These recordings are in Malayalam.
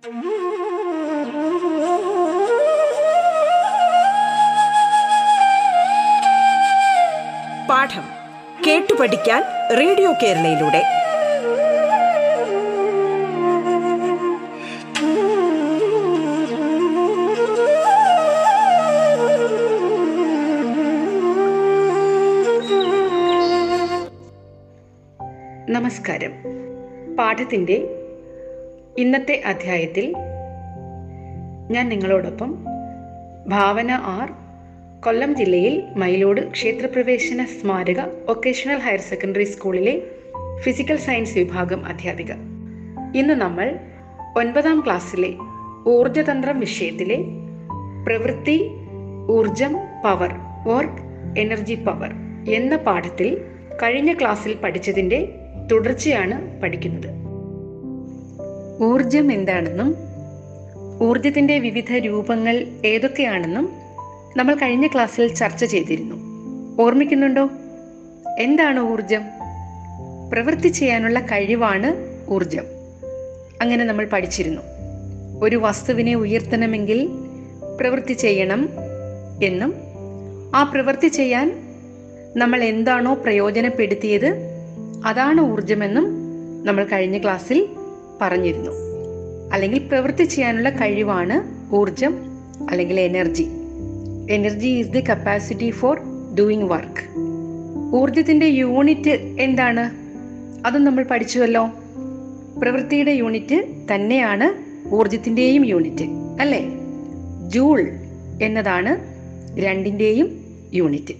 പാഠം കേട്ടു പഠിക്കാൻ റേഡിയോ കേരളയിലൂടെ. നമസ്കാരം. പാഠത്തിന്റെ ഇന്നത്തെ അധ്യായത്തിൽ ഞാൻ നിങ്ങളോടൊപ്പം ഭാവന ആർ കൊല്ലം ജില്ലയിൽ മയിലോട് ക്ഷേത്രപ്രവേശന സ്മാരക വൊക്കേഷണൽ ഹയർ സെക്കൻഡറി സ്കൂളിലെ ഫിസിക്കൽ സയൻസ് വിഭാഗം അധ്യാപിക. ഇന്ന് നമ്മൾ ഒൻപതാം ക്ലാസ്സിലെ ഊർജതന്ത്രം വിഷയത്തിലെ പ്രവൃത്തി ഊർജം പവർ വർക്ക് എനർജി പവർ എന്ന പാഠത്തിൽ കഴിഞ്ഞ ക്ലാസ്സിൽ പഠിച്ചതിന്റെ തുടർച്ചയാണ് പഠിക്കുന്നത്. ഊർജം എന്താണെന്നും ഊർജത്തിന്റെ വിവിധ രൂപങ്ങൾ ഏതൊക്കെയാണെന്നും നമ്മൾ കഴിഞ്ഞ ക്ലാസ്സിൽ ചർച്ച ചെയ്തിരുന്നു. ഓർമ്മിക്കുന്നുണ്ടോ? എന്താണ് ഊർജം പ്രവൃത്തി ചെയ്യാനുള്ള കഴിവാണ് ഊർജം അങ്ങനെ നമ്മൾ പഠിച്ചിരുന്നു. ഒരു വസ്തുവിനെ ഉയർത്തണമെങ്കിൽ പ്രവൃത്തി ചെയ്യണം എന്നും ആ പ്രവൃത്തി ചെയ്യാൻ നമ്മൾ എന്താണോ പ്രയോജനപ്പെടുത്തിയത് അതാണ് ഊർജമെന്നും നമ്മൾ കഴിഞ്ഞ ക്ലാസ്സിൽ പറഞ്ഞിരുന്നു. അല്ലെങ്കിൽ പ്രവൃത്തി ചെയ്യാനുള്ള കഴിവാണ് ഊർജം അല്ലെങ്കിൽ energy energy is the capacity for doing work ഊർജത്തിന്റെ unit എന്താണ്? അതും നമ്മൾ പഠിച്ചുവല്ലോ. പ്രവൃത്തിയുടെ യൂണിറ്റ് തന്നെയാണ് ഊർജത്തിന്റെയും യൂണിറ്റ് അല്ലേ? ജൂൾ എന്നതാണ് രണ്ടിന്റെയും യൂണിറ്റ്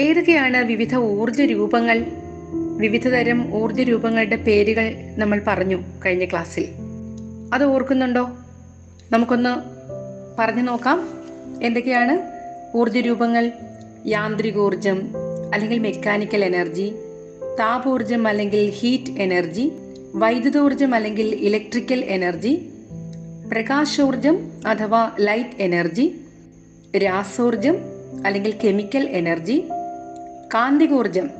ഏതൊക്കെയാണ് വിവിധ ഊർജ രൂപങ്ങൾ? വിവിധ തരം ഊർജ രൂപങ്ങളുടെ പേരുകൾ നമ്മൾ പറഞ്ഞു കഴിഞ്ഞ ക്ലാസ്സിൽ. അത് ഓർക്കുന്നുണ്ടോ? നമുക്കൊന്ന് പറഞ്ഞു നോക്കാം. എന്തൊക്കെയാണ് ഊർജ രൂപങ്ങൾ യാന്ത്രികോർജം അല്ലെങ്കിൽ മെക്കാനിക്കൽ എനർജി താപോർജം അല്ലെങ്കിൽ ഹീറ്റ് എനർജി വൈദ്യുതോർജം അല്ലെങ്കിൽ ഇലക്ട്രിക്കൽ എനർജി പ്രകാശോർജം അഥവാ ലൈറ്റ് എനർജി രാസോർജം അല്ലെങ്കിൽ കെമിക്കൽ എനർജി കാന്തികോർജം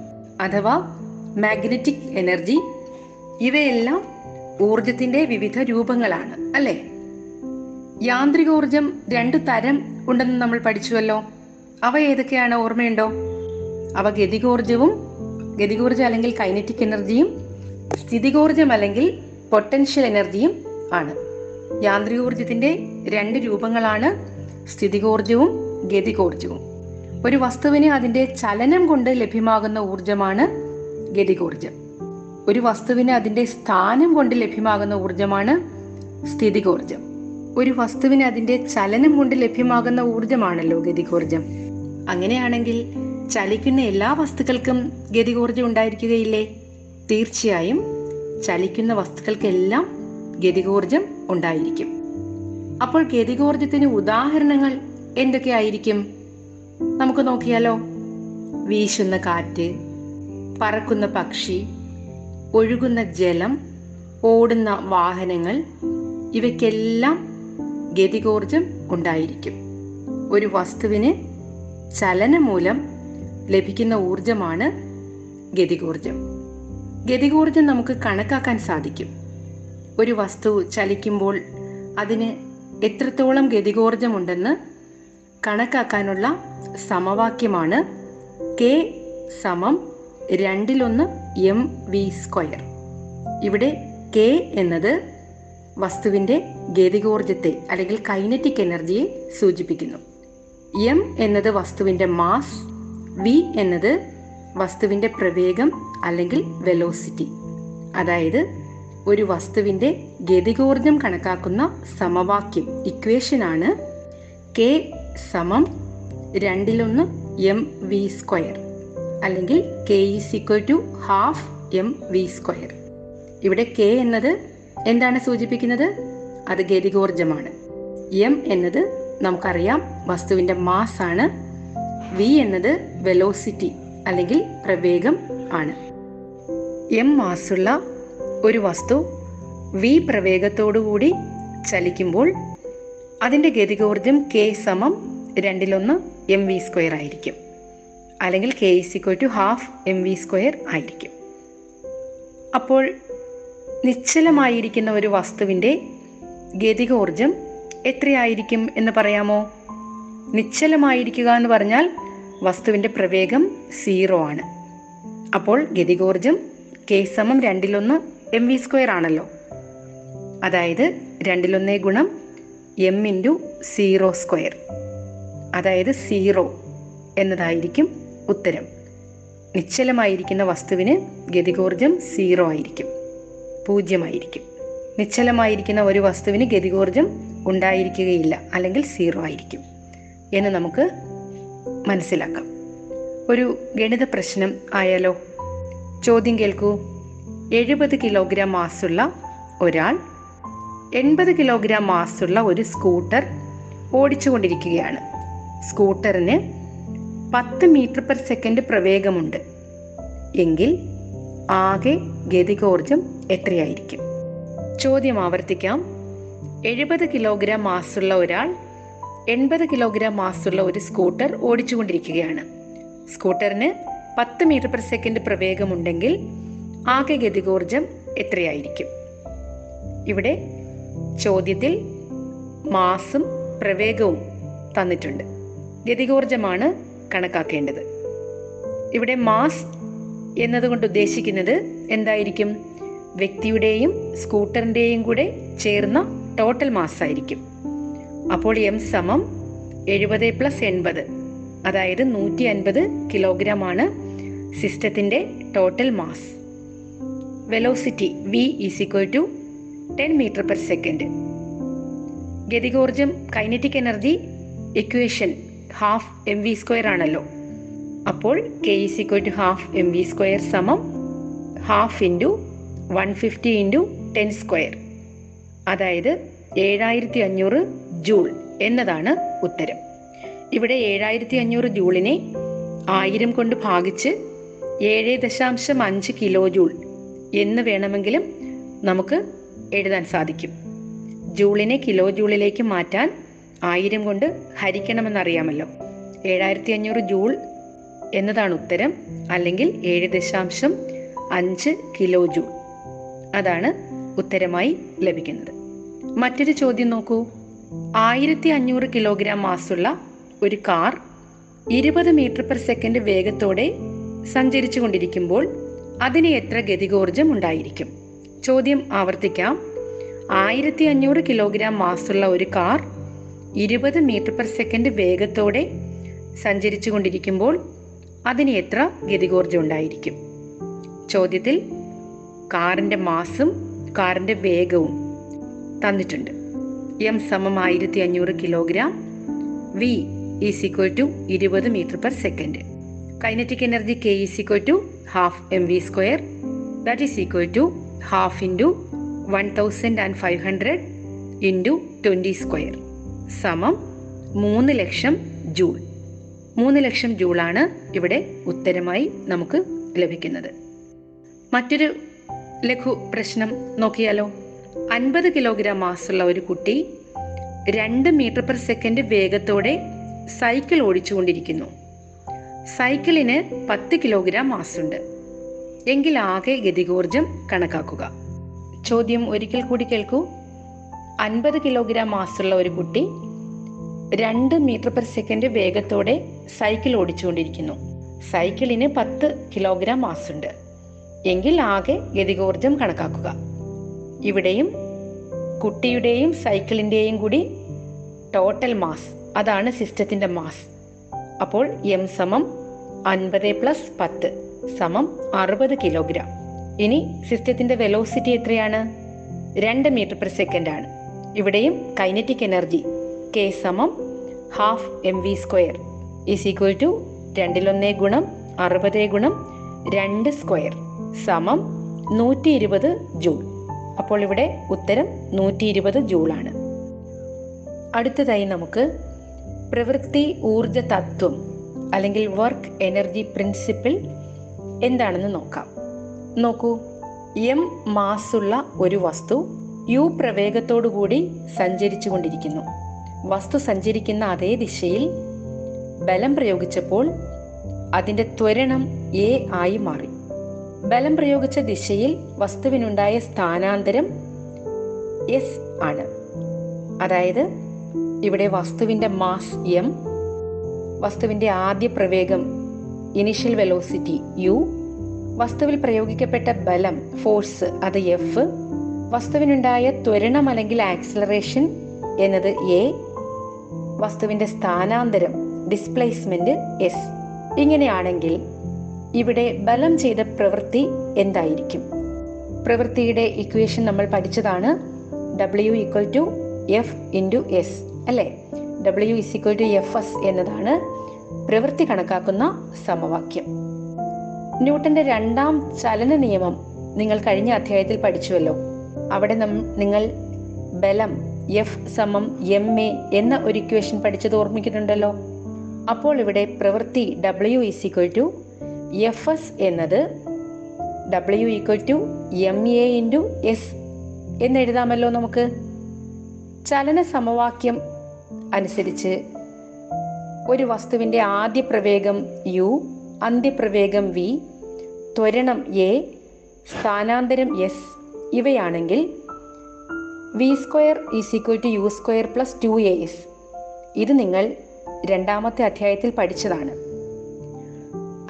അഥവാ മാഗ്നറ്റിക് എനർജി ഇവയെല്ലാം ഊർജത്തിന്റെ വിവിധ രൂപങ്ങളാണ് അല്ലേ? യാന്ത്രികോർജം രണ്ട് തരം ഉണ്ടെന്ന് നമ്മൾ പഠിച്ചുവല്ലോ. അവ ഏതൊക്കെയാണ് ഓർമ്മയുണ്ടോ? അവ ഗതികോർജവും ഗതികോർജം അല്ലെങ്കിൽ കൈനറ്റിക് എനർജിയും സ്ഥിതികോർജം അല്ലെങ്കിൽ പൊട്ടൻഷ്യൽ എനർജിയും ആണ്. യാന്ത്രികോർജത്തിന്റെ രണ്ട് രൂപങ്ങളാണ് സ്ഥിതികോർജവും ഗതികോർജവും ഒരു വസ്തുവിനെ അതിന്റെ ചലനം കൊണ്ട് ലഭ്യമാകുന്ന ഊർജമാണ് ഗതികോർജം. ഒരു വസ്തുവിന് അതിന്റെ സ്ഥാനം കൊണ്ട് ലഭ്യമാകുന്ന ഊർജമാണ് സ്ഥിതികോർജം. ഒരു വസ്തുവിന് അതിന്റെ ചലനം കൊണ്ട് ലഭ്യമാകുന്ന ഊർജമാണല്ലോ ഗതികോർജം. അങ്ങനെയാണെങ്കിൽ ചലിക്കുന്ന എല്ലാ വസ്തുക്കൾക്കും ഗതികോർജം ഉണ്ടായിരിക്കുകയില്ലേ? തീർച്ചയായും ചലിക്കുന്ന വസ്തുക്കൾക്കെല്ലാം ഗതികോർജം ഉണ്ടായിരിക്കും. അപ്പോൾ ഗതികോർജത്തിന് ഉദാഹരണങ്ങൾ എന്തൊക്കെയായിരിക്കും നമുക്ക് നോക്കിയാലോ. വീശുന്ന കാറ്റ് പറക്കുന്ന പക്ഷി ഒഴുകുന്ന ജലം ഓടുന്ന വാഹനങ്ങൾ ഇവയ്ക്കെല്ലാം ഗതികോർജം ഉണ്ടായിരിക്കും. ഒരു വസ്തുവിന് ചലനം മൂലം ലഭിക്കുന്ന ഊർജമാണ് ഗതികോർജം. ഗതികോർജം നമുക്ക് കണക്കാക്കാൻ സാധിക്കും. ഒരു വസ്തു ചലിക്കുമ്പോൾ അതിന് എത്രത്തോളം ഗതികോർജമുണ്ടെന്ന് കണക്കാക്കാനുള്ള സമവാക്യമാണ് കെ സമം രണ്ടിലൊന്ന് എം വി സ്ക്വയർ ഇവിടെ കെ എന്നത് വസ്തുവിന്റെ ഗതികോർജത്തെ അല്ലെങ്കിൽ കൈനറ്റിക് എനർജിയെ സൂചിപ്പിക്കുന്നു. എം എന്നത് വസ്തുവിന്റെ മാസ് വി എന്നത് വസ്തുവിന്റെ പ്രവേഗം അല്ലെങ്കിൽ വെലോസിറ്റി അതായത് ഒരു വസ്തുവിന്റെ ഗതികോർജം കണക്കാക്കുന്ന സമവാക്യം ഇക്വേഷനാണ് കെ സമം രണ്ടിലൊന്ന് എം വി സ്ക്വയർ അല്ലെങ്കിൽ K is equal to half M V square ഇവിടെ കെ എന്നത് എന്താണ് സൂചിപ്പിക്കുന്നത്? അത് ഗതികോർജമാണ് എം എന്നത് നമുക്കറിയാം വസ്തുവിന്റെ മാസ് ആണ്. വി എന്നത് വെലോസിറ്റി അല്ലെങ്കിൽ പ്രവേഗം ആണ്. എം മാസുള്ള ഒരു വസ്തു വി പ്രവേഗത്തോടുകൂടി ചലിക്കുമ്പോൾ അതിന്റെ ഗതികോർജം കെ സമം രണ്ടിലൊന്ന് എം വി സ്ക്വയർ ആയിരിക്കും. അല്ലെങ്കിൽ K is equal to half M V square ആയിരിക്കും. അപ്പോൾ നിശ്ചലമായിരിക്കുന്ന ഒരു വസ്തുവിന്റെ ഗതികോർജം എത്രയായിരിക്കും എന്ന് പറയാമോ? നിശ്ചലമായിരിക്കുക എന്ന് പറഞ്ഞാൽ വസ്തുവിന്റെ പ്രവേഗം സീറോ ആണ്. അപ്പോൾ ഗതികോർജം കെ സമം രണ്ടിലൊന്ന് എം വി സ്ക്വയർ ആണല്ലോ. അതായത് രണ്ടിലൊന്നേ ഗുണം എം ഇന്റു സീറോ സ്ക്വയർ അതായത് സീറോ എന്നതായിരിക്കും ഉത്തരം. നിശ്ചലമായിരിക്കുന്ന വസ്തുവിന് ഗതികോർജം സീറോ ആയിരിക്കും. പൂജ്യമായിരിക്കും. നിശ്ചലമായിരിക്കുന്ന ഒരു വസ്തുവിന് ഗതികോർജം ഉണ്ടായിരിക്കുകയില്ല അല്ലെങ്കിൽ സീറോ ആയിരിക്കും എന്ന് നമുക്ക് മനസ്സിലാക്കാം. ഒരു ഗണിത പ്രശ്നം ആയാലോ? ചോദ്യം കേൾക്കൂ. എഴുപത് കിലോഗ്രാം മാസുള്ള ഒരാൾ എൺപത് കിലോഗ്രാം മാസുള്ള ഒരു സ്കൂട്ടർ ഓടിച്ചുകൊണ്ടിരിക്കുകയാണ്. സ്കൂട്ടറിന് പത്ത് മീറ്റർ പെർ സെക്കൻഡ് പ്രവേഗമുണ്ട്. എങ്കിൽ ആകെ ഗതികോർജം എത്രയായിരിക്കും? ചോദ്യം ആവർത്തിക്കാം. എഴുപത് കിലോഗ്രാം മാസുള്ള ഒരാൾ എൺപത് കിലോഗ്രാം മാസുള്ള ഒരു സ്കൂട്ടർ ഓടിച്ചുകൊണ്ടിരിക്കുകയാണ്. സ്കൂട്ടറിന് പത്ത് മീറ്റർ പെർ സെക്കൻഡ് പ്രവേഗമുണ്ടെങ്കിൽ ആകെ ഗതികോർജം എത്രയായിരിക്കും? ഇവിടെ ചോദ്യത്തിൽ മാസും പ്രവേഗവും തന്നിട്ടുണ്ട്. ഗതികോർജമാണ് കണക്കാക്കേണ്ടത്. ഇവിടെ മാസ് എന്നതുകൊണ്ട് ഉദ്ദേശിക്കുന്നത് എന്തായിരിക്കും? വ്യക്തിയുടെയും സ്കൂട്ടറിന്റെയും കൂടെ ചേർന്ന ടോട്ടൽ മാസ് ആയിരിക്കും. അപ്പോൾ എം സമം എഴുപത് പ്ലസ് എൺപത് അതായത് നൂറ്റി അൻപത് കിലോഗ്രാം ആണ് സിസ്റ്റത്തിന്റെ total mass velocity V is equal to ten metre per second ഗതികോർജം kinetic energy equation half M V square ആണല്ലോ. അപ്പോൾ K is equal to half M V square സമം half into one fifty into ten square അതായത് ഏഴായിരത്തി അഞ്ഞൂറ് ജൂൾ എന്നതാണ് ഉത്തരം. ഇവിടെ ഏഴായിരത്തി അഞ്ഞൂറ് ജൂളിനെ ആയിരം കൊണ്ട് ഭാഗിച്ച് ഏഴ് ദശാംശം അഞ്ച് കിലോ ജൂൾ എന്ന് വേണമെങ്കിലും നമുക്ക് എഴുതാൻ സാധിക്കും. ജൂളിനെ കിലോ ജൂളിലേക്ക് മാറ്റാൻ ആയിരം കൊണ്ട് ഹരിക്കണമെന്നറിയാമല്ലോ. ഏഴായിരത്തി അഞ്ഞൂറ് ജൂൾ എന്നതാണ് ഉത്തരം. അല്ലെങ്കിൽ ഏഴ് ദശാംശം അഞ്ച് കിലോ ജൂൾ. അതാണ് ഉത്തരമായി ലഭിക്കുന്നത്. മറ്റൊരു ചോദ്യം നോക്കൂ. ആയിരത്തി അഞ്ഞൂറ് കിലോഗ്രാം മാസുള്ള ഒരു കാർ ഇരുപത് മീറ്റർ പെർ സെക്കൻഡ് വേഗത്തോടെ സഞ്ചരിച്ചു കൊണ്ടിരിക്കുമ്പോൾ അതിന് എത്ര ഗതികോർജം ഉണ്ടായിരിക്കും? ചോദ്യം ആവർത്തിക്കാം. ആയിരത്തി അഞ്ഞൂറ് കിലോഗ്രാം മാസുള്ള ഒരു കാർ ഇരുപത് മീറ്റർ പെർ സെക്കൻഡ് വേഗത്തോടെ സഞ്ചരിച്ചു കൊണ്ടിരിക്കുമ്പോൾ അതിന് എത്ര ഗതികോർജം ഉണ്ടായിരിക്കും? ചോദ്യത്തിൽ കാറിന്റെ മാസും കാറിന്റെ വേഗവും തന്നിട്ടുണ്ട്. എം സമം ആയിരത്തി അഞ്ഞൂറ് kilogram. V is equal to ഇരുപത് metre per second. Kinetic energy K is equal to half M V square that is equal to half into one thousand and five hundred into twenty square സമം മൂന്ന് ലക്ഷം ജൂൾ. മൂന്ന് ലക്ഷം ജൂളാണ് ഇവിടെ ഉത്തരമായി നമുക്ക് ലഭിക്കുന്നത്. മറ്റൊരു ലഘു പ്രശ്നം നോക്കിയാലോ? അൻപത് കിലോഗ്രാം മാസുള്ള ഒരു കുട്ടി രണ്ട് മീറ്റർ പെർ സെക്കൻഡ് വേഗത്തോടെ സൈക്കിൾ ഓടിച്ചുകൊണ്ടിരിക്കുന്നു. സൈക്കിളിന് പത്ത് കിലോഗ്രാം മാസുണ്ട് എങ്കിൽ ആകെ ഗതികോർജം കണക്കാക്കുക. ചോദ്യം ഒരിക്കൽ കൂടി കേൾക്കൂ. അൻപത് കിലോഗ്രാം മാസുള്ള ഒരു കുട്ടി രണ്ട് മീറ്റർ പെർ സെക്കൻഡ് വേഗത്തോടെ സൈക്കിൾ ഓടിച്ചുകൊണ്ടിരിക്കുന്നു. സൈക്കിളിന് പത്ത് കിലോഗ്രാം മാസുണ്ട് എങ്കിൽ ആകെ ഗതികോർജം കണക്കാക്കുക. ഇവിടെയും കുട്ടിയുടെയും സൈക്കിളിന്റെയും കൂടി ടോട്ടൽ മാസ് അതാണ് സിസ്റ്റത്തിന്റെ മാസ് അപ്പോൾ എം സമം അൻപത് പ്ലസ് പത്ത് സമം അറുപത് കിലോഗ്രാം ഇനി സിസ്റ്റത്തിന്റെ വെലോസിറ്റി എത്രയാണ്? രണ്ട് മീറ്റർ പെർ സെക്കൻഡ് ആണ്. ഇവിടെയും കൈനറ്റിക് എനർജി കെ സമം half M V square is equal to രണ്ടിലൊന്നേ ഗുണം അറുപത് ഗുണം രണ്ട് സ്ക്വയർ സമം നൂറ്റി ഇരുപത് ജൂൾ. അപ്പോൾ ഇവിടെ ഉത്തരം നൂറ്റി ഇരുപത് ജൂളാണ് അടുത്തതായി നമുക്ക് പ്രവൃത്തി ഊർജ തത്വം അല്ലെങ്കിൽ വർക്ക് എനർജി പ്രിൻസിപ്പിൾ എന്താണെന്ന് നോക്കാം. നോക്കൂ എം മാസുള്ള ഒരു വസ്തു യു പ്രവേഗത്തോടുകൂടി സഞ്ചരിച്ചു കൊണ്ടിരിക്കുന്നു വസ്തു സഞ്ചരിക്കുന്ന അതേ ദിശയിൽ ബലം പ്രയോഗിച്ചപ്പോൾ അതിന്റെ ത്വരണം എ ആയി മാറി. ബലം പ്രയോഗിച്ച ദിശയിൽ വസ്തുവിനുണ്ടായ സ്ഥാനാന്തരം എസ് ആണ്. അതായത് ഇവിടെ വസ്തുവിന്റെ മാസ് എം വസ്തുവിന്റെ ആദ്യ പ്രവേഗം ഇനിഷ്യൽ വെലോസിറ്റി യു വസ്തുവിൽ പ്രയോഗിക്കപ്പെട്ട ബലം ഫോഴ്സ് അത് എഫ് വസ്തുവിനുണ്ടായ ത്വരണം അല്ലെങ്കിൽ ആക്സിലറേഷൻ എന്നത് എ വസ്തുവിന്റെ സ്ഥാനാന്തരം ഡിസ്പ്ലേസ്മെന്റ് എസ് ഇങ്ങനെയാണെങ്കിൽ ഇവിടെ ബലം ചെയ്ത പ്രവൃത്തി എന്തായിരിക്കും? പ്രവൃത്തിയുടെ ഇക്വേഷൻ നമ്മൾ പഠിച്ചതാണ് W equal to F into S അല്ലേ? W is equal to F S എന്നതാണ് പ്രവൃത്തി കണക്കാക്കുന്ന സമവാക്യം. ന്യൂട്ടന്റെ രണ്ടാം ചലന നിയമം നിങ്ങൾ കഴിഞ്ഞ അധ്യായത്തിൽ പഠിച്ചുവല്ലോ. അവിടെ നിങ്ങൾ ബലം എഫ് സമം എം എ എന്ന ഒരു ഇക്വേഷൻ പഠിച്ചത് ഓർമ്മിക്കുന്നുണ്ടല്ലോ. അപ്പോൾ ഇവിടെ പ്രവൃത്തി W is equal to F S എന്നത് W equal to M A into S എന്ന് എഴുതാമല്ലോ നമുക്ക്. ചലന സമവാക്യം അനുസരിച്ച് ഒരു വസ്തുവിന്റെ ആദ്യ പ്രവേഗം യു അന്ത്യപ്രവേഗം വി ത്വരണം എ സ്ഥാനാന്തരം S ഇവയാണെങ്കിൽ V square is equal to U square plus two S ഇത് നിങ്ങൾ രണ്ടാമത്തെ അധ്യായത്തിൽ പഠിച്ചതാണ്.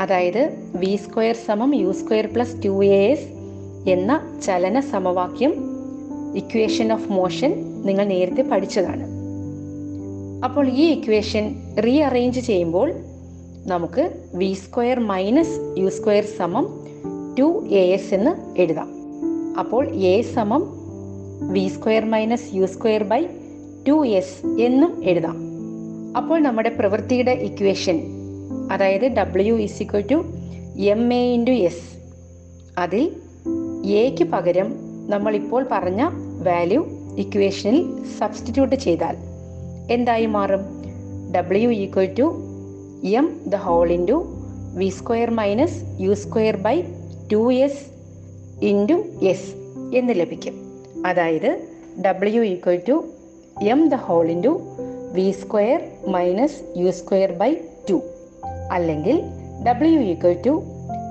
അതായത് വി സ്ക്വയർ സമം U square plus two S എന്ന ചലന സമവാക്യം ഇക്വേഷൻ ഓഫ് മോഷൻ നിങ്ങൾ നേരത്തെ പഠിച്ചതാണ്. അപ്പോൾ ഈ ഇക്വേഷൻ റീ അറേഞ്ച് ചെയ്യുമ്പോൾ നമുക്ക് V square minus U square സമം ടു എ എസ് എന്ന് എഴുതാം. അപ്പോൾ എ സമം V square minus U square by two S എന്നും എഴുതാം. അപ്പോൾ നമ്മുടെ പ്രവൃത്തിയുടെ ഇക്വേഷൻ അതായത് W is equal to M A into S അതിൽ എക്ക് പകരം നമ്മൾ ഇപ്പോൾ പറഞ്ഞ വാല്യൂ ഇക്വേഷനിൽ സബ്സ്റ്റിറ്റ്യൂട്ട് ചെയ്താൽ എന്തായി മാറും? W equal to M the whole into V square minus U square by two S into S എന്ന് ലഭിക്കും. അതായത് W equal to M the whole into V square minus U square by two അല്ലെങ്കിൽ ഡബ്ല്യു ഈക്വൽ ടു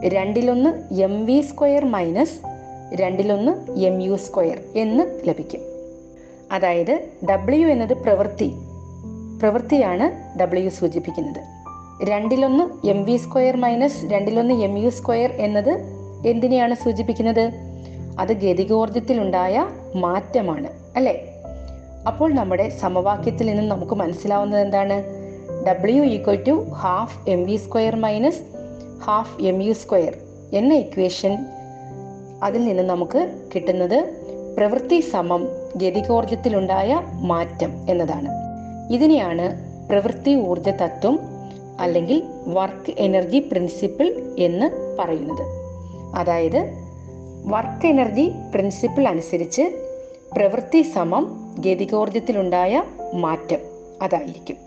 രണ്ടിലൊന്ന് എം വി സ്ക്വയർ മൈനസ് രണ്ടിലൊന്ന് എം യു സ്ക്വയർ എന്ന് ലഭിക്കും. അതായത് ഡബ്ല്യു എന്നത് പ്രവൃത്തി. പ്രവൃത്തിയാണ് ഡബ്ല്യു സൂചിപ്പിക്കുന്നത്. രണ്ടിലൊന്ന് എം വി സ്ക്വയർ മൈനസ് രണ്ടിലൊന്ന് എം യു സ്ക്വയർ എന്നത് എന്തിനെയാണ് സൂചിപ്പിക്കുന്നത്? അത് ഗതികോർജത്തിലുണ്ടായ മാറ്റമാണ് അല്ലേ? അപ്പോൾ നമ്മുടെ സമവാക്യത്തിൽ നിന്നും നമുക്ക് മനസ്സിലാവുന്നത് എന്താണ്? W equal to half M V square minus half M U square എന്ന ഇക്വേഷൻ അതിൽ നിന്ന് നമുക്ക് കിട്ടുന്നത് പ്രവൃത്തി സമം ഗതികോർജത്തിലുണ്ടായ മാറ്റം എന്നതാണ്. ഇതിനെയാണ് പ്രവൃത്തി ഊർജ തത്വം അല്ലെങ്കിൽ വർക്ക് എനർജി പ്രിൻസിപ്പിൾ എന്ന് പറയുന്നത്. അതായത് വർക്ക് എനർജി പ്രിൻസിപ്പിൾ അനുസരിച്ച് പ്രവൃത്തി സമം ഗതികോർജത്തിലുണ്ടായ മാറ്റം അതായിരിക്കും.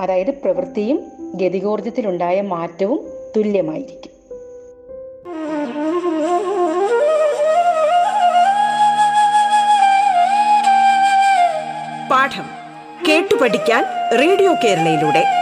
അതായത് പ്രവൃത്തിയും ഗതികോർജത്തിലുണ്ടായ മാറ്റവും തുല്യമായിരിക്കും. പാഠം കേട്ടു പഠിക്കാൻ റേഡിയോ കേരളയിലൂടെ.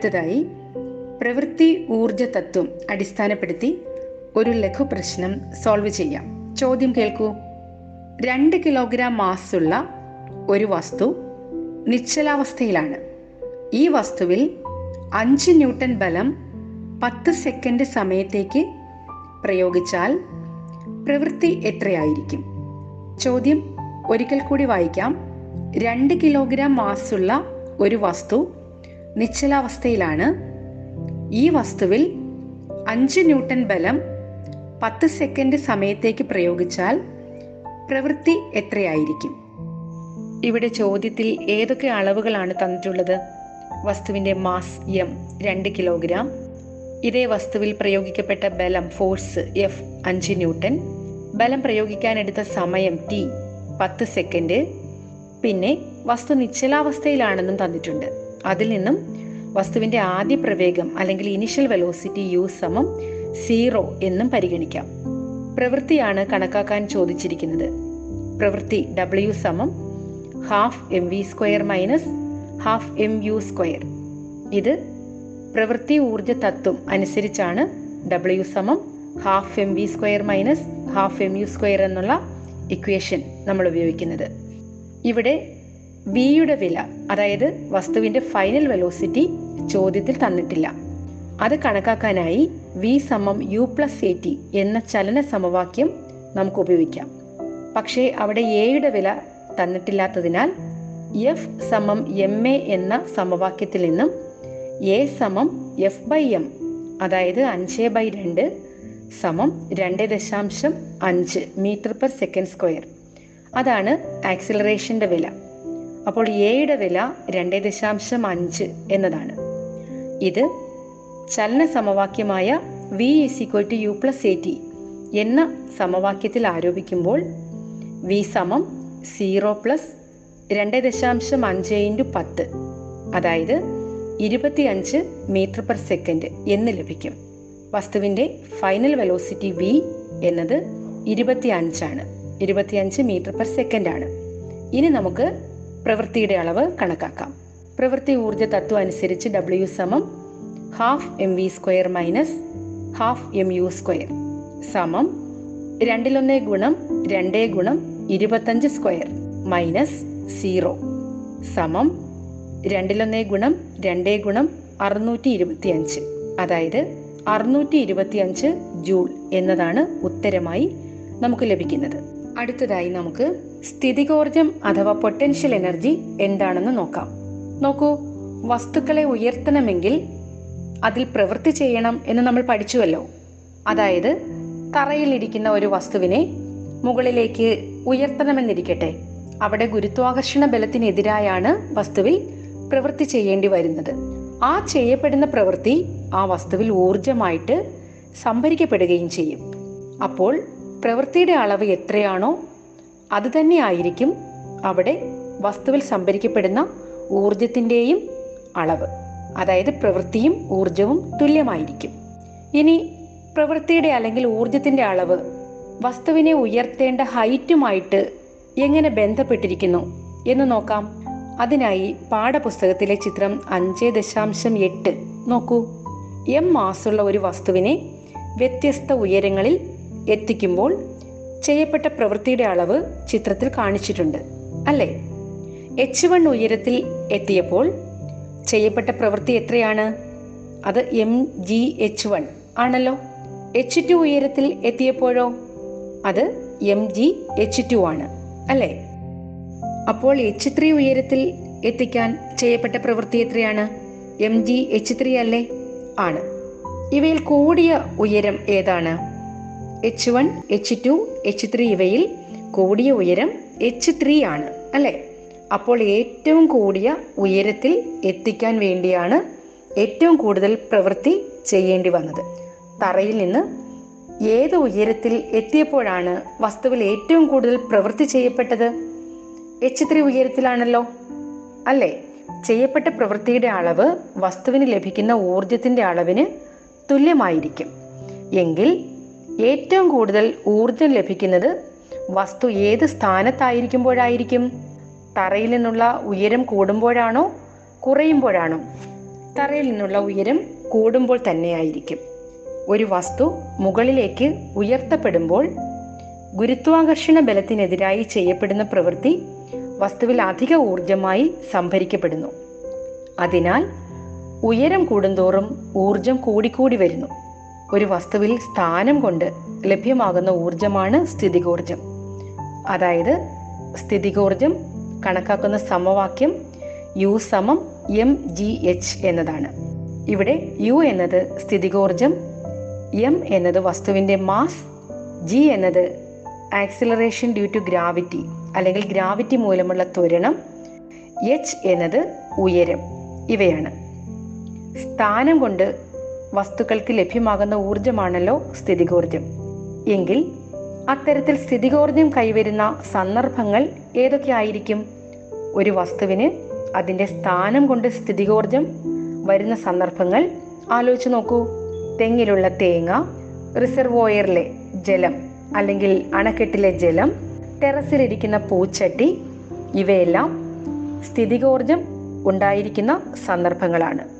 അടുത്തതായി പ്രവൃത്തി ഊർജ തത്വം അടിസ്ഥാനപ്പെടുത്തി ഒരു ലഘു പ്രശ്നം സോൾവ് ചെയ്യാം. ചോദ്യം കേൾക്കൂ. രണ്ട് കിലോഗ്രാം മാസുള്ള ഒരു വസ്തു നിശ്ചലാവസ്ഥയിലാണ്. ഈ വസ്തുവിൽ അഞ്ച് ന്യൂട്ടൺ ബലം പത്ത് സെക്കൻഡ് സമയത്തേക്ക് പ്രയോഗിച്ചാൽ പ്രവൃത്തി എത്രയായിരിക്കും? ചോദ്യം ഒരിക്കൽ കൂടി വായിക്കാം. രണ്ട് കിലോഗ്രാം മാസുള്ള ഒരു വസ്തു നിശ്ചലാവസ്ഥയിലാണ്. ഈ വസ്തുവിൽ അഞ്ച് ന്യൂട്ടൺ ബലം പത്ത് സെക്കൻഡ് സമയത്തേക്ക് പ്രയോഗിച്ചാൽ പ്രവൃത്തി എത്രയായിരിക്കും? ഇവിടെ ചോദ്യത്തിൽ ഏതൊക്കെ അളവുകളാണ് തന്നിട്ടുള്ളത്? വസ്തുവിന്റെ മാസ് എം രണ്ട് കിലോഗ്രാം. ഇതേ വസ്തുവിൽ പ്രയോഗിക്കപ്പെട്ട ബലം ഫോഴ്സ് എഫ് അഞ്ച് ന്യൂട്ടൺ. ബലം പ്രയോഗിക്കാനെടുത്ത സമയം ടി പത്ത് സെക്കൻഡ്. പിന്നെ വസ്തു നിശ്ചലാവസ്ഥയിലാണെന്നും തന്നിട്ടുണ്ട്. അതിൽ നിന്നും വസ്തുവിന്റെ ആദ്യ പ്രവേഗം അല്ലെങ്കിൽ ഇനിഷ്യൽ വെലോസിറ്റി യു സമം സീറോ എന്നും പരിഗണിക്കാം. പ്രവൃത്തിയാണ് കണക്കാക്കാൻ ചോദിച്ചിരിക്കുന്നത്. പ്രവൃത്തി ഡബ്ല്യു സമം half M V square minus half M U square ഇത് പ്രവൃത്തി ഊർജ തത്വം അനുസരിച്ചാണ് ഡബ്ല്യു സമം half M V square minus half M U square എന്നുള്ള ഇക്വേഷൻ നമ്മൾ ഉപയോഗിക്കുന്നത്. ഇവിടെ വിയുടെ വില അതായത് വസ്തുവിന്റെ ഫൈനൽ വെലോസിറ്റി ചോദ്യത്തിൽ തന്നിട്ടില്ല. അത് കണക്കാക്കാനായി വി സമം യു പ്ലസ് എ ടി എന്ന ചലന സമവാക്യം നമുക്ക് ഉപയോഗിക്കാം. പക്ഷേ അവിടെ എയുടെ വില തന്നിട്ടില്ലാത്തതിനാൽ എഫ് സമം എം എ എന്ന സമവാക്യത്തിൽ നിന്നും എ സമം എഫ് ബൈ എം അതായത് അഞ്ച് ബൈ രണ്ട് സമം രണ്ട് ദശാംശം അഞ്ച് മീറ്റർ പെർ സെക്കൻഡ് സ്ക്വയർ അതാണ് ആക്സിലറേഷന്റെ വില. അപ്പോൾ എയുടെ വില രണ്ട് ദശാംശം അഞ്ച് എന്നതാണ്. ഇത് ചലന സമവാക്യമായ V is equal to U plus A T എന്ന സമവാക്യത്തിൽ ആരോപിക്കുമ്പോൾ വി സമം സീറോ പ്ലസ് രണ്ട് ദശാംശം അഞ്ച് ഇന്റു പത്ത് അതായത് ഇരുപത്തിയഞ്ച് മീറ്റർ പെർ സെക്കൻഡ് എന്ന് ലഭിക്കും. വസ്തുവിന്റെ ഫൈനൽ വെലോസിറ്റി വി എന്നത് ഇരുപത്തി അഞ്ചാണ് ഇരുപത്തിയഞ്ച് മീറ്റർ പെർ സെക്കൻഡാണ് ഇനി നമുക്ക് പ്രവൃത്തിയുടെ അളവ് കണക്കാക്കാം. പ്രവൃത്തി ഊർജ തത്വം അനുസരിച്ച് ഡബ്ല്യു സമം half M V square minus half M U square സമം രണ്ടിലൊന്നേ ഗുണം രണ്ടേ ഗുണം ഇരുപത്തഞ്ച് സ്ക്വയർ മൈനസ് സീറോ സമം രണ്ടിലൊന്നേ ഗുണം രണ്ടേ ഗുണം അറുന്നൂറ്റി ഇരുപത്തിയഞ്ച്. അതായത് അറുന്നൂറ്റി ഇരുപത്തിയഞ്ച് ജൂൾ എന്നതാണ് ഉത്തരമായി നമുക്ക് ലഭിക്കുന്നത്. അടുത്തതായി നമുക്ക് സ്ഥിതികോർജം അഥവാ പൊട്ടൻഷ്യൽ എനർജി എന്താണെന്ന് നോക്കാം. നോക്കൂ വസ്തുക്കളെ ഉയർത്തണമെങ്കിൽ അതിൽ പ്രവൃത്തി ചെയ്യണം എന്ന് നമ്മൾ പഠിച്ചുവല്ലോ. അതായത് തറയിലിരിക്കുന്ന ഒരു വസ്തുവിനെ മുകളിലേക്ക് ഉയർത്തണമെന്നിരിക്കട്ടെ. അവിടെ ഗുരുത്വാകർഷണ ബലത്തിനെതിരായാണ് വസ്തുവിൽ പ്രവൃത്തി ചെയ്യേണ്ടി വരുന്നത്. ആ ചെയ്യപ്പെടുന്ന പ്രവൃത്തി ആ വസ്തുവിൽ ഊർജമായിട്ട് സംഭരിക്കപ്പെടുകയും ചെയ്യും. അപ്പോൾ പ്രവൃത്തിയുടെ അളവ് എത്രയാണോ അത് തന്നെ ആയിരിക്കും അവിടെ വസ്തുവിൽ സംഭരിക്കപ്പെടുന്ന ഊർജത്തിന്റെയും അളവ്. അതായത് പ്രവൃത്തിയും ഊർജവും തുല്യമായിരിക്കും. ഇനി പ്രവൃത്തിയുടെ അല്ലെങ്കിൽ ഊർജത്തിന്റെ അളവ് വസ്തുവിനെ ഉയർത്തേണ്ട ഹൈറ്റുമായിട്ട് എങ്ങനെ ബന്ധപ്പെട്ടിരിക്കുന്നു എന്ന് നോക്കാം. അതിനായി പാഠപുസ്തകത്തിലെ ചിത്രം അഞ്ച് ദശാംശം എട്ട് നോക്കൂ. എം മാസുള്ള ഒരു വസ്തുവിനെ വ്യത്യസ്ത ഉയരങ്ങളിൽ എത്തിക്കുമ്പോൾ ചെയ്യപ്പെട്ട പ്രവൃത്തിയുടെ അളവ് ചിത്രത്തിൽ കാണിച്ചിട്ടുണ്ട് അല്ലേ? എച്ച് വൺ ഉയരത്തിൽ എത്തിയപ്പോൾ ചെയ്യപ്പെട്ട പ്രവൃത്തി എത്രയാണ്? അത് എം ജി എച്ച് വൺ ആണല്ലോ. എച്ച് ടു ഉയരത്തിൽ എത്തിയപ്പോഴോ? അത് എം ജി എച്ച് ടു ആണ് അല്ലേ? അപ്പോൾ എച്ച് ത്രീ ഉയരത്തിൽ എത്തിക്കാൻ ചെയ്യപ്പെട്ട പ്രവൃത്തി എത്രയാണ്? എം ജി എച്ച് ത്രീ അല്ലേ? ആണ്. ഇവയിൽ കൂടിയ ഉയരം ഏതാണ്? H one H two H three ഇവയിൽ കൂടിയ ഉയരം എച്ച് ത്രീ ആണ് അല്ലേ? അപ്പോൾ ഏറ്റവും കൂടിയ ഉയരത്തിൽ എത്തിക്കാൻ വേണ്ടിയാണ് ഏറ്റവും കൂടുതൽ പ്രവൃത്തി ചെയ്യേണ്ടി വന്നത്. തറയിൽ നിന്ന് ഏത് ഉയരത്തിൽ എത്തിയപ്പോഴാണ് വസ്തുവിൽ ഏറ്റവും കൂടുതൽ പ്രവൃത്തി ചെയ്യപ്പെട്ടത്? എച്ച് ത്രീ ഉയരത്തിലാണല്ലോ അല്ലേ? ചെയ്യപ്പെട്ട പ്രവൃത്തിയുടെ അളവ് വസ്തുവിന് ലഭിക്കുന്ന ഊർജത്തിന്റെ അളവിന് തുല്യമായിരിക്കും. എങ്കിൽ ഏറ്റവും കൂടുതൽ ഊർജം ലഭിക്കുന്നത് വസ്തു ഏത് സ്ഥാനത്തായിരിക്കുമ്പോഴായിരിക്കും? തറയിൽ നിന്നുള്ള ഉയരം കൂടുമ്പോഴാണോ? കുറയുമ്പോഴാണോ? തറയിൽ നിന്നുള്ള ഉയരം കൂടുമ്പോൾ തന്നെയായിരിക്കും. ഒരു വസ്തു മുകളിലേക്ക് ഉയർത്തപ്പെടുമ്പോൾ ഗുരുത്വാകർഷണ ബലത്തിനെതിരായി ചെയ്യപ്പെടുന്ന പ്രവൃത്തി വസ്തുവിൽ അധിക ഊർജമായി സംഭരിക്കപ്പെടുന്നു. അതിനാൽ ഉയരം കൂടുന്തോറും ഊർജം കൂടിക്കൂടി വരുന്നു. ഒരു വസ്തുവിൽ സ്ഥാനം കൊണ്ട് ലഭ്യമാകുന്ന ഊർജമാണ് സ്ഥിതികോർജം അതായത് സ്ഥിതികോർജം കണക്കാക്കുന്ന സമവാക്യം യു സമം എം ജി എച്ച് എന്നതാണ്. ഇവിടെ യു എന്നത് സ്ഥിതികോർജം എം എന്നത് വസ്തുവിന്റെ മാസ് ജി എന്നത് ആക്സിലറേഷൻ ഡ്യൂ ടു ഗ്രാവിറ്റി അല്ലെങ്കിൽ ഗ്രാവിറ്റി മൂലമുള്ള ത്വരണം എച്ച് എന്നത് ഉയരം ഇവയാണ്. സ്ഥാനം കൊണ്ട് വസ്തുക്കൾക്ക് ലഭ്യമാകുന്ന ഊർജമാണല്ലോ സ്ഥിതികോർജം എങ്കിൽ അത്തരത്തിൽ സ്ഥിതികോർജം കൈവരുന്ന സന്ദർഭങ്ങൾ ഏതൊക്കെയായിരിക്കും? ഒരു വസ്തുവിന് അതിന്റെ സ്ഥാനം കൊണ്ട് സ്ഥിതികോർജം വരുന്ന സന്ദർഭങ്ങൾ ആലോചിച്ച് നോക്കൂ. തെങ്ങിലുള്ള തേങ്ങ റിസർവോയറിലെ ജലം അല്ലെങ്കിൽ അണക്കെട്ടിലെ ജലം ടെറസിലിരിക്കുന്ന പൂച്ചട്ടി ഇവയെല്ലാം സ്ഥിതികോർജം ഉണ്ടായിരിക്കുന്ന സന്ദർഭങ്ങളാണ്.